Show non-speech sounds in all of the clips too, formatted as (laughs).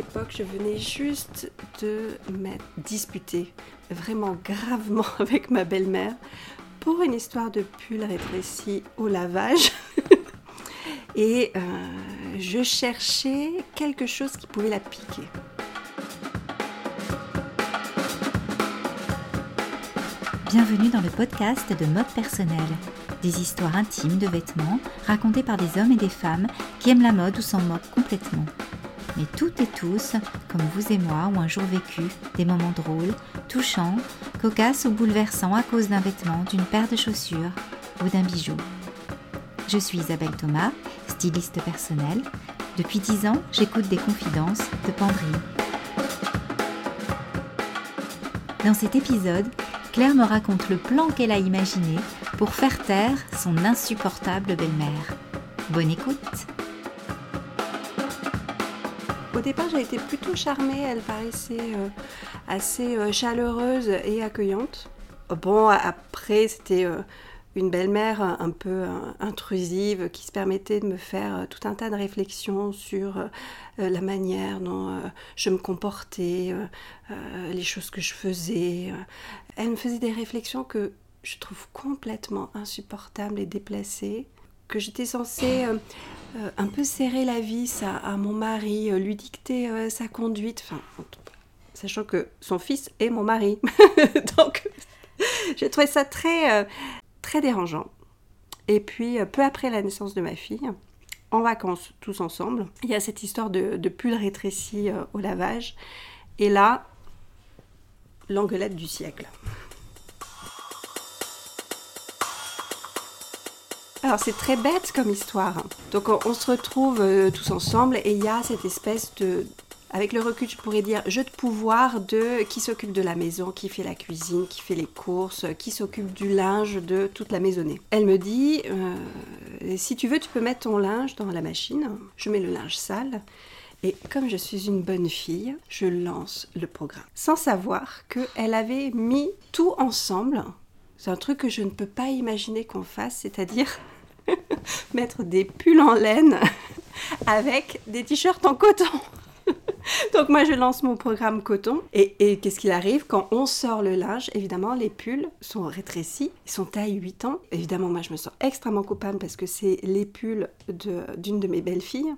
l'époque, je venais juste de m'être disputée vraiment gravement (laughs) avec ma belle-mère pour une histoire de pull rétréci au lavage. (laughs) Et euh, je cherchais quelque chose qui pouvait la piquer. Bienvenue dans le podcast de mode personnel. Des histoires intimes de vêtements racontées par des hommes et des femmes qui aiment la mode ou s'en moquent complètement. Mais toutes et tous, comme vous et moi, ont un jour vécu des moments drôles, touchants, cocasses ou bouleversants à cause d'un vêtement, d'une paire de chaussures ou d'un bijou. Je suis Isabelle Thomas, styliste personnelle. Depuis dix ans, j'écoute des confidences de Pandry. Dans cet épisode, Claire me raconte le plan qu'elle a imaginé pour faire taire son insupportable belle-mère. Bonne écoute Au départ, j'ai été plutôt charmée, elle paraissait euh, assez euh, chaleureuse et accueillante. Bon, après, c'était euh, une belle-mère un peu intrusive qui se permettait de me faire tout un tas de réflexions sur la manière dont je me comportais, les choses que je faisais. Elle me faisait des réflexions que je trouve complètement insupportables et déplacées, que j'étais censée un peu serrer la vis à, mon mari, lui dicter sa conduite, sachant que son fils est mon mari. (laughs) Donc, j'ai trouvé ça très dérangeant. Et puis, euh, peu après la naissance de ma fille, en vacances tous ensemble, il y a cette histoire de, pull rétréci euh, au lavage. Et là, l'engueulade du siècle. Alors c'est très bête comme histoire. Donc on, se retrouve euh, tous ensemble et il y a cette espèce de, avec le recul, je pourrais dire jeu de pouvoir de qui s'occupe de la maison, qui fait la cuisine, qui fait les courses, qui s'occupe du linge de toute la maisonnée. Elle me dit euh, si tu veux, tu peux mettre ton linge dans la machine. Je mets le linge sale. Et comme je suis une bonne fille, je lance le programme. Sans savoir qu'elle avait mis tout ensemble. C'est un truc que je ne peux pas imaginer qu'on fasse, c'est-à-dire (laughs) mettre des pulls en laine (laughs) avec des t-shirts en coton. (laughs) Donc moi je lance mon programme coton et, qu'est-ce qu'il arrive quand on sort le linge? Évidemment les pulls sont rétrécis, ils sont taille 8 ans. Évidemment moi je me sens extrêmement coupable parce que c'est les pulls d'une de, mes belles-filles.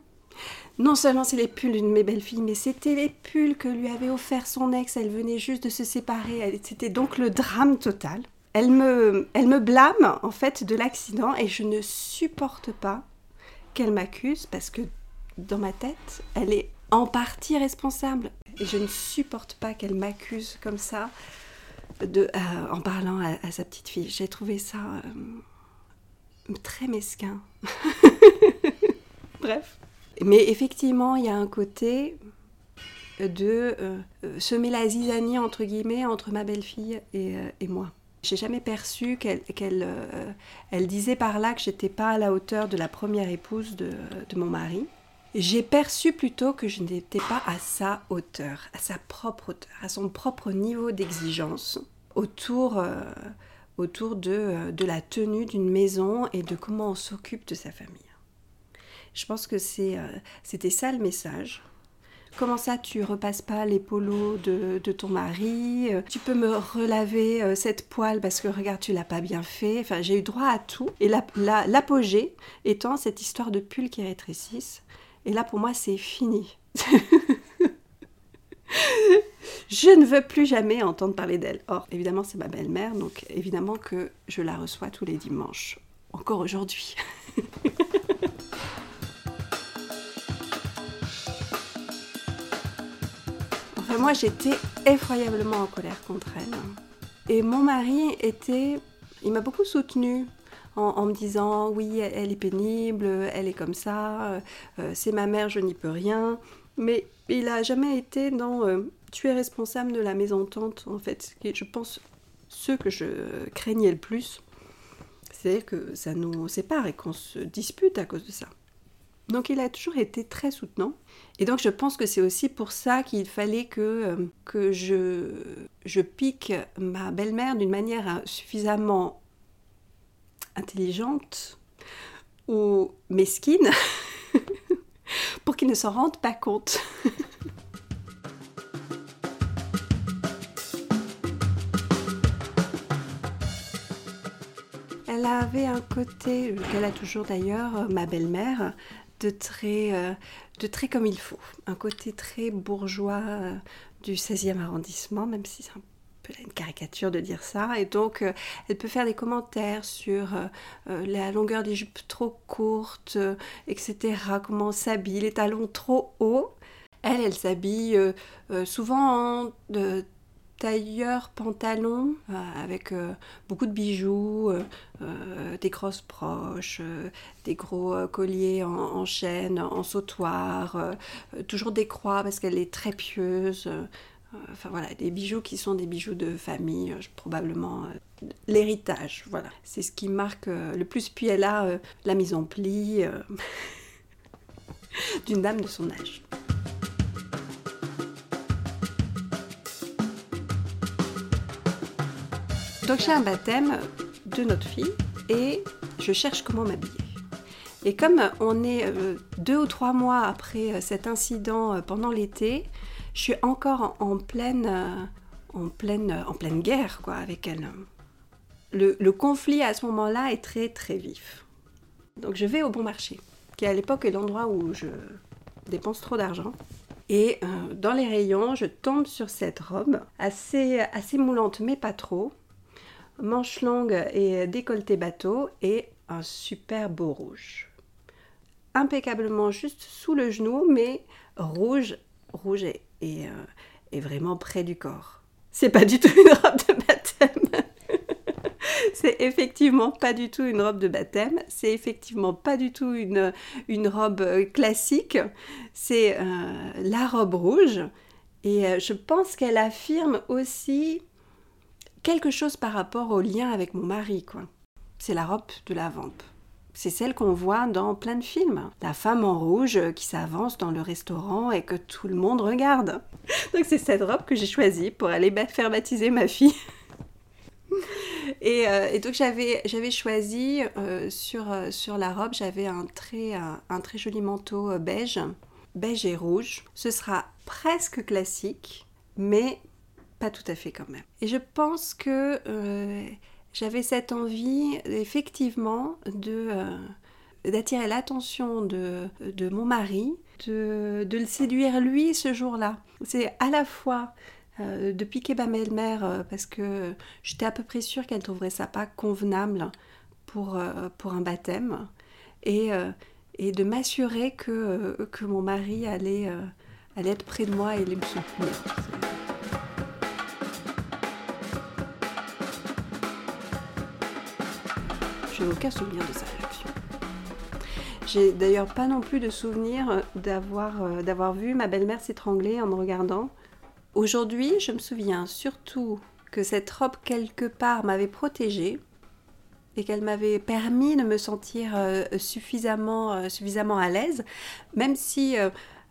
Non seulement c'est les pulls d'une de mes belles-filles, mais c'était les pulls que lui avait offert son ex. Elle venait juste de se séparer. C'était donc le drame total. Elle me, elle me blâme en fait de l'accident et je ne supporte pas qu'elle m'accuse parce que dans ma tête, elle est en partie responsable. Et je ne supporte pas qu'elle m'accuse comme ça de, euh, en parlant à, sa petite fille. J'ai trouvé ça euh, très mesquin. (laughs) Bref. Mais effectivement, il y a un côté de euh, semer la zizanie entre guillemets entre ma belle-fille et, et moi. J'ai jamais perçu qu'elle elle disait par là que j'étais pas à la hauteur de la première épouse de, mon mari. J'ai perçu plutôt que je n'étais pas à sa hauteur, à sa propre hauteur, à son propre niveau d'exigence autour, euh, autour de, euh, de, la tenue d'une maison et de comment on s'occupe de sa famille. Je pense que euh, c'était ça le message. Comment ça, tu repasses pas les polos de, de ton mari Tu peux me relaver cette poêle parce que regarde, tu l'as pas bien fait. Enfin, j'ai eu droit à tout. Et l'apogée étant cette histoire de pull qui rétrécissent et là, pour moi, c'est fini. (laughs) je ne veux plus jamais entendre parler d'elle. Or, évidemment, c'est ma belle-mère, donc évidemment que je la reçois tous les dimanches, encore aujourd'hui. (laughs) moi, j'étais effroyablement en colère contre elle. Et mon mari était... Il m'a beaucoup soutenue en, me disant oui, elle, est pénible, elle est comme ça, euh, c'est ma mère, je n'y peux rien. Mais il n'a jamais été dans euh, tu es responsable de la mésentente, en fait, je pense ce que je craignais le plus. C'est-à-dire que ça nous sépare et qu'on se dispute à cause de ça. Donc il a toujours été très soutenant. Et donc je pense que c'est aussi pour ça qu'il fallait que, euh, que je, je pique ma belle-mère d'une manière suffisamment intelligente ou mesquine (laughs) pour qu'il ne s'en rende pas compte. (laughs) Elle avait un côté, qu'elle a toujours d'ailleurs, ma belle-mère, de très, de très comme il faut. Un côté très bourgeois du 16e arrondissement, même si c'est un peu une caricature de dire ça. Et donc, elle peut faire des commentaires sur la longueur des jupes trop courtes, etc. Comment s'habille, les talons trop hauts. Elle, elle s'habille souvent en tailleur pantalon euh, avec euh, beaucoup de bijoux, euh, des grosses broches, des gros colliers en, chaîne, en sautoir, toujours des croix parce qu'elle est très pieuse. Enfin voilà, des bijoux qui sont des bijoux de famille, probablement l'héritage. Voilà, c'est ce qui marque le plus. Puis elle a la mise en pli d'une dame de son âge. Donc j'ai un baptême de notre fille et je cherche comment m'habiller. Et comme on est euh, deux ou trois mois après euh, cet incident euh, pendant l'été, je suis encore en, pleine, en, pleine, en pleine guerre quoi, avec elle. Le, le conflit à ce moment-là est très très vif. Donc je vais au bon marché, qui à l'époque est l'endroit où je dépense trop d'argent. Et dans les rayons, je tombe sur cette robe, assez, assez moulante mais pas trop, manche longue et décolleté bateau et un super beau rouge. Impeccablement juste sous le genou, mais rouge, rouge et, euh, vraiment près du corps. C'est pas du tout (laughs) une robe de baptême. (laughs) c'est effectivement pas du tout une robe de baptême. C'est effectivement pas du tout une, une robe euh, classique. C'est euh, la robe rouge. Et je pense qu'elle affirme aussi quelque chose par rapport au lien avec mon mari, quoi. C'est la robe de la vampe. C'est celle qu'on voit dans plein de films. La femme en rouge qui s'avance dans le restaurant et que tout le monde regarde. (laughs) Donc c'est cette robe que j'ai choisie pour aller faire baptiser ma fille. (laughs) Euh, et, donc j'avais, choisi euh, sur, euh, sur la robe, j'avais un très, un très joli manteau beige, beige et rouge. Ce sera presque classique, mais pas tout à fait quand même. Et je pense que euh, j'avais cette envie effectivement de euh, d'attirer l'attention de, de, mon mari, de, de, le séduire lui ce jour-là. C'est à la fois euh, de piquer ma belle-mère parce que j'étais à peu près sûre qu'elle trouverait ça pas convenable pour, pour un baptême et, et de m'assurer que, que mon mari allait, allait être près de moi et allait me soutenir. Aucun souvenir de sa réaction. J'ai d'ailleurs pas non plus de souvenir d'avoir euh, d'avoir vu ma belle-mère s'étrangler en me regardant. Aujourd'hui, je me souviens surtout que cette robe quelque part m'avait protégée et qu'elle m'avait permis de me sentir euh, suffisamment, euh, suffisamment à l'aise, même si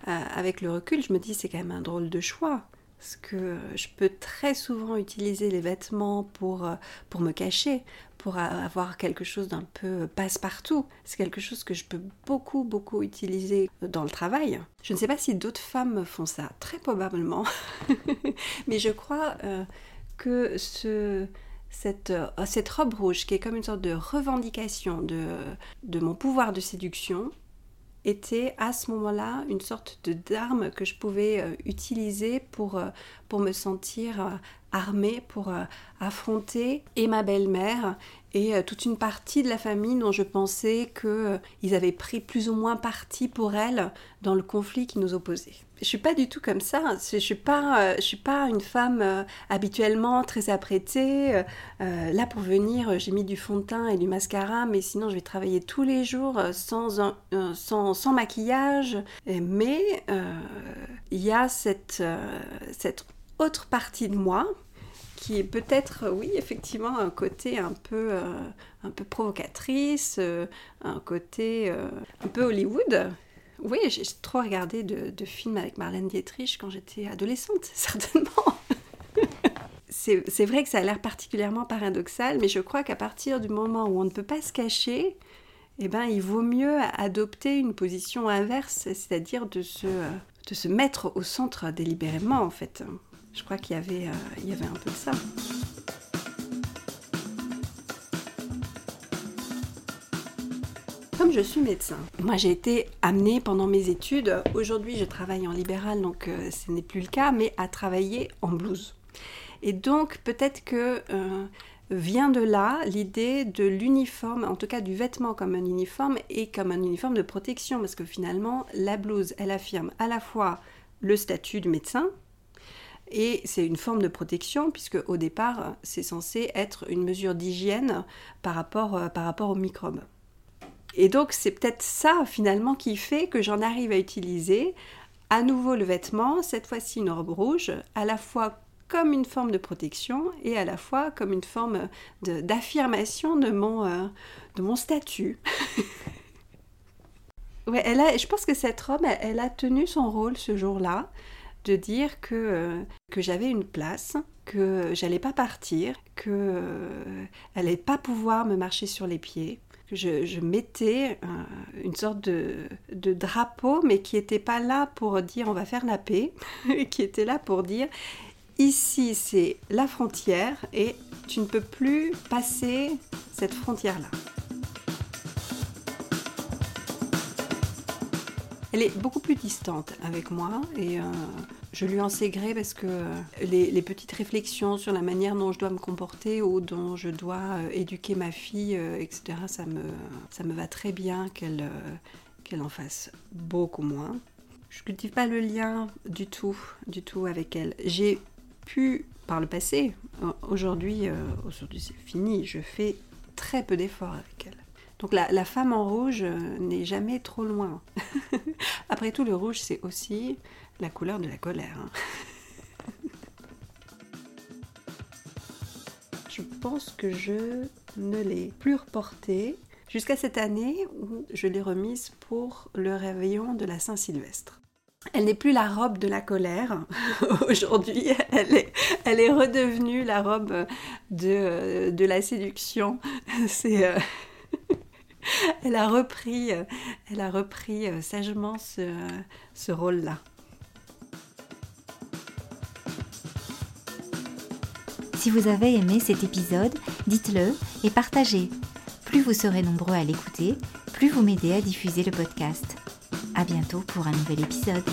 avec le recul, je me dis c'est quand même un drôle de choix. Parce que je peux très souvent utiliser les vêtements pour, pour me cacher, pour avoir quelque chose d'un peu passe-partout. C'est quelque chose que je peux beaucoup, beaucoup utiliser dans le travail. Je ne sais pas si d'autres femmes font ça, très probablement. (laughs) Mais je crois euh, que ce, cette, euh, cette robe rouge, qui est comme une sorte de revendication de, de mon pouvoir de séduction, était à ce moment-là une sorte de d'arme que je pouvais euh, utiliser pour, pour me sentir armée pour euh, affronter et ma belle-mère et euh, toute une partie de la famille dont je pensais qu'ils euh, avaient pris plus ou moins parti pour elle dans le conflit qui nous opposait. Je suis pas du tout comme ça. Je suis pas, je suis pas une femme habituellement très apprêtée. là pour venir, j'ai mis du fond de teint et du mascara, mais sinon je vais travailler tous les jours sans, sans, sans, maquillage. Mais il y a cette, cette autre partie de moi qui est peut-être, oui, effectivement, un côté un peu, euh, un peu provocatrice, euh, un côté euh, un peu Hollywood. Oui, j'ai trop regardé de, films avec Marlène Dietrich quand j'étais adolescente, (laughs) certainement. C'est vrai que ça a l'air particulièrement paradoxal, mais je crois qu'à partir du moment où on ne peut pas se cacher, eh ben, il vaut mieux adopter une position inverse, c'est-à-dire de se, de se mettre au centre délibérément, en fait. Je crois qu'il y, avait, euh, y avait un peu ça. Je suis médecin, moi j'ai été amenée pendant mes études, aujourd'hui je travaille en libéral donc euh, ce n'est plus le cas, mais à travailler en blouse. Et donc peut-être que euh, vient de là l'idée de l'uniforme, en tout cas du vêtement comme un uniforme et comme un uniforme de protection, parce que finalement la blouse elle affirme à la fois le statut du médecin, et c'est une forme de protection puisque au départ c'est censé être une mesure d'hygiène par rapport, euh, par rapport aux microbes. Et donc c'est peut-être ça finalement qui fait que j'en arrive à utiliser à nouveau le vêtement, cette fois-ci une robe rouge, à la fois comme une forme de protection et à la fois comme une forme d'affirmation de, mon, euh, de mon statut. (laughs) ouais, elle je pense que cette robe, elle, a tenu son rôle ce jour-là, de dire que, que j'avais une place, que j'allais pas partir, que euh, pas pouvoir me marcher sur les pieds, je, mettais euh, une sorte de, drapeau, mais qui n'était pas là pour dire on va faire la paix, (laughs) qui était là pour dire ici c'est la frontière et tu ne peux plus passer cette frontière-là. Elle est beaucoup plus distante avec moi et euh, je lui en sais gré parce que euh, les, petites réflexions sur la manière dont je dois me comporter ou dont je dois euh, éduquer ma fille, etc., ça me, ça me va très bien qu'elle en fasse beaucoup moins. Je cultive pas le lien du tout, du tout avec elle. J'ai pu par le passé, aujourd'hui, aujourd'hui c'est fini, je fais très peu d'efforts avec elle. Donc la, femme en rouge euh, n'est jamais trop loin. (laughs) Après tout, le rouge, c'est aussi la couleur de la colère. Hein. (laughs) je pense que je ne l'ai plus reportée jusqu'à cette année où je l'ai remise pour le réveillon de la Saint-Sylvestre. Elle n'est plus la robe de la colère. (laughs) Aujourd'hui, elle est, redevenue la robe de, de la séduction. C'est... Euh, (laughs) elle a repris, euh, euh, sagement ce, rôle-là. Si vous avez aimé cet épisode, dites-le et partagez. Plus vous serez nombreux à l'écouter, plus vous m'aidez à diffuser le podcast. À bientôt pour un nouvel épisode.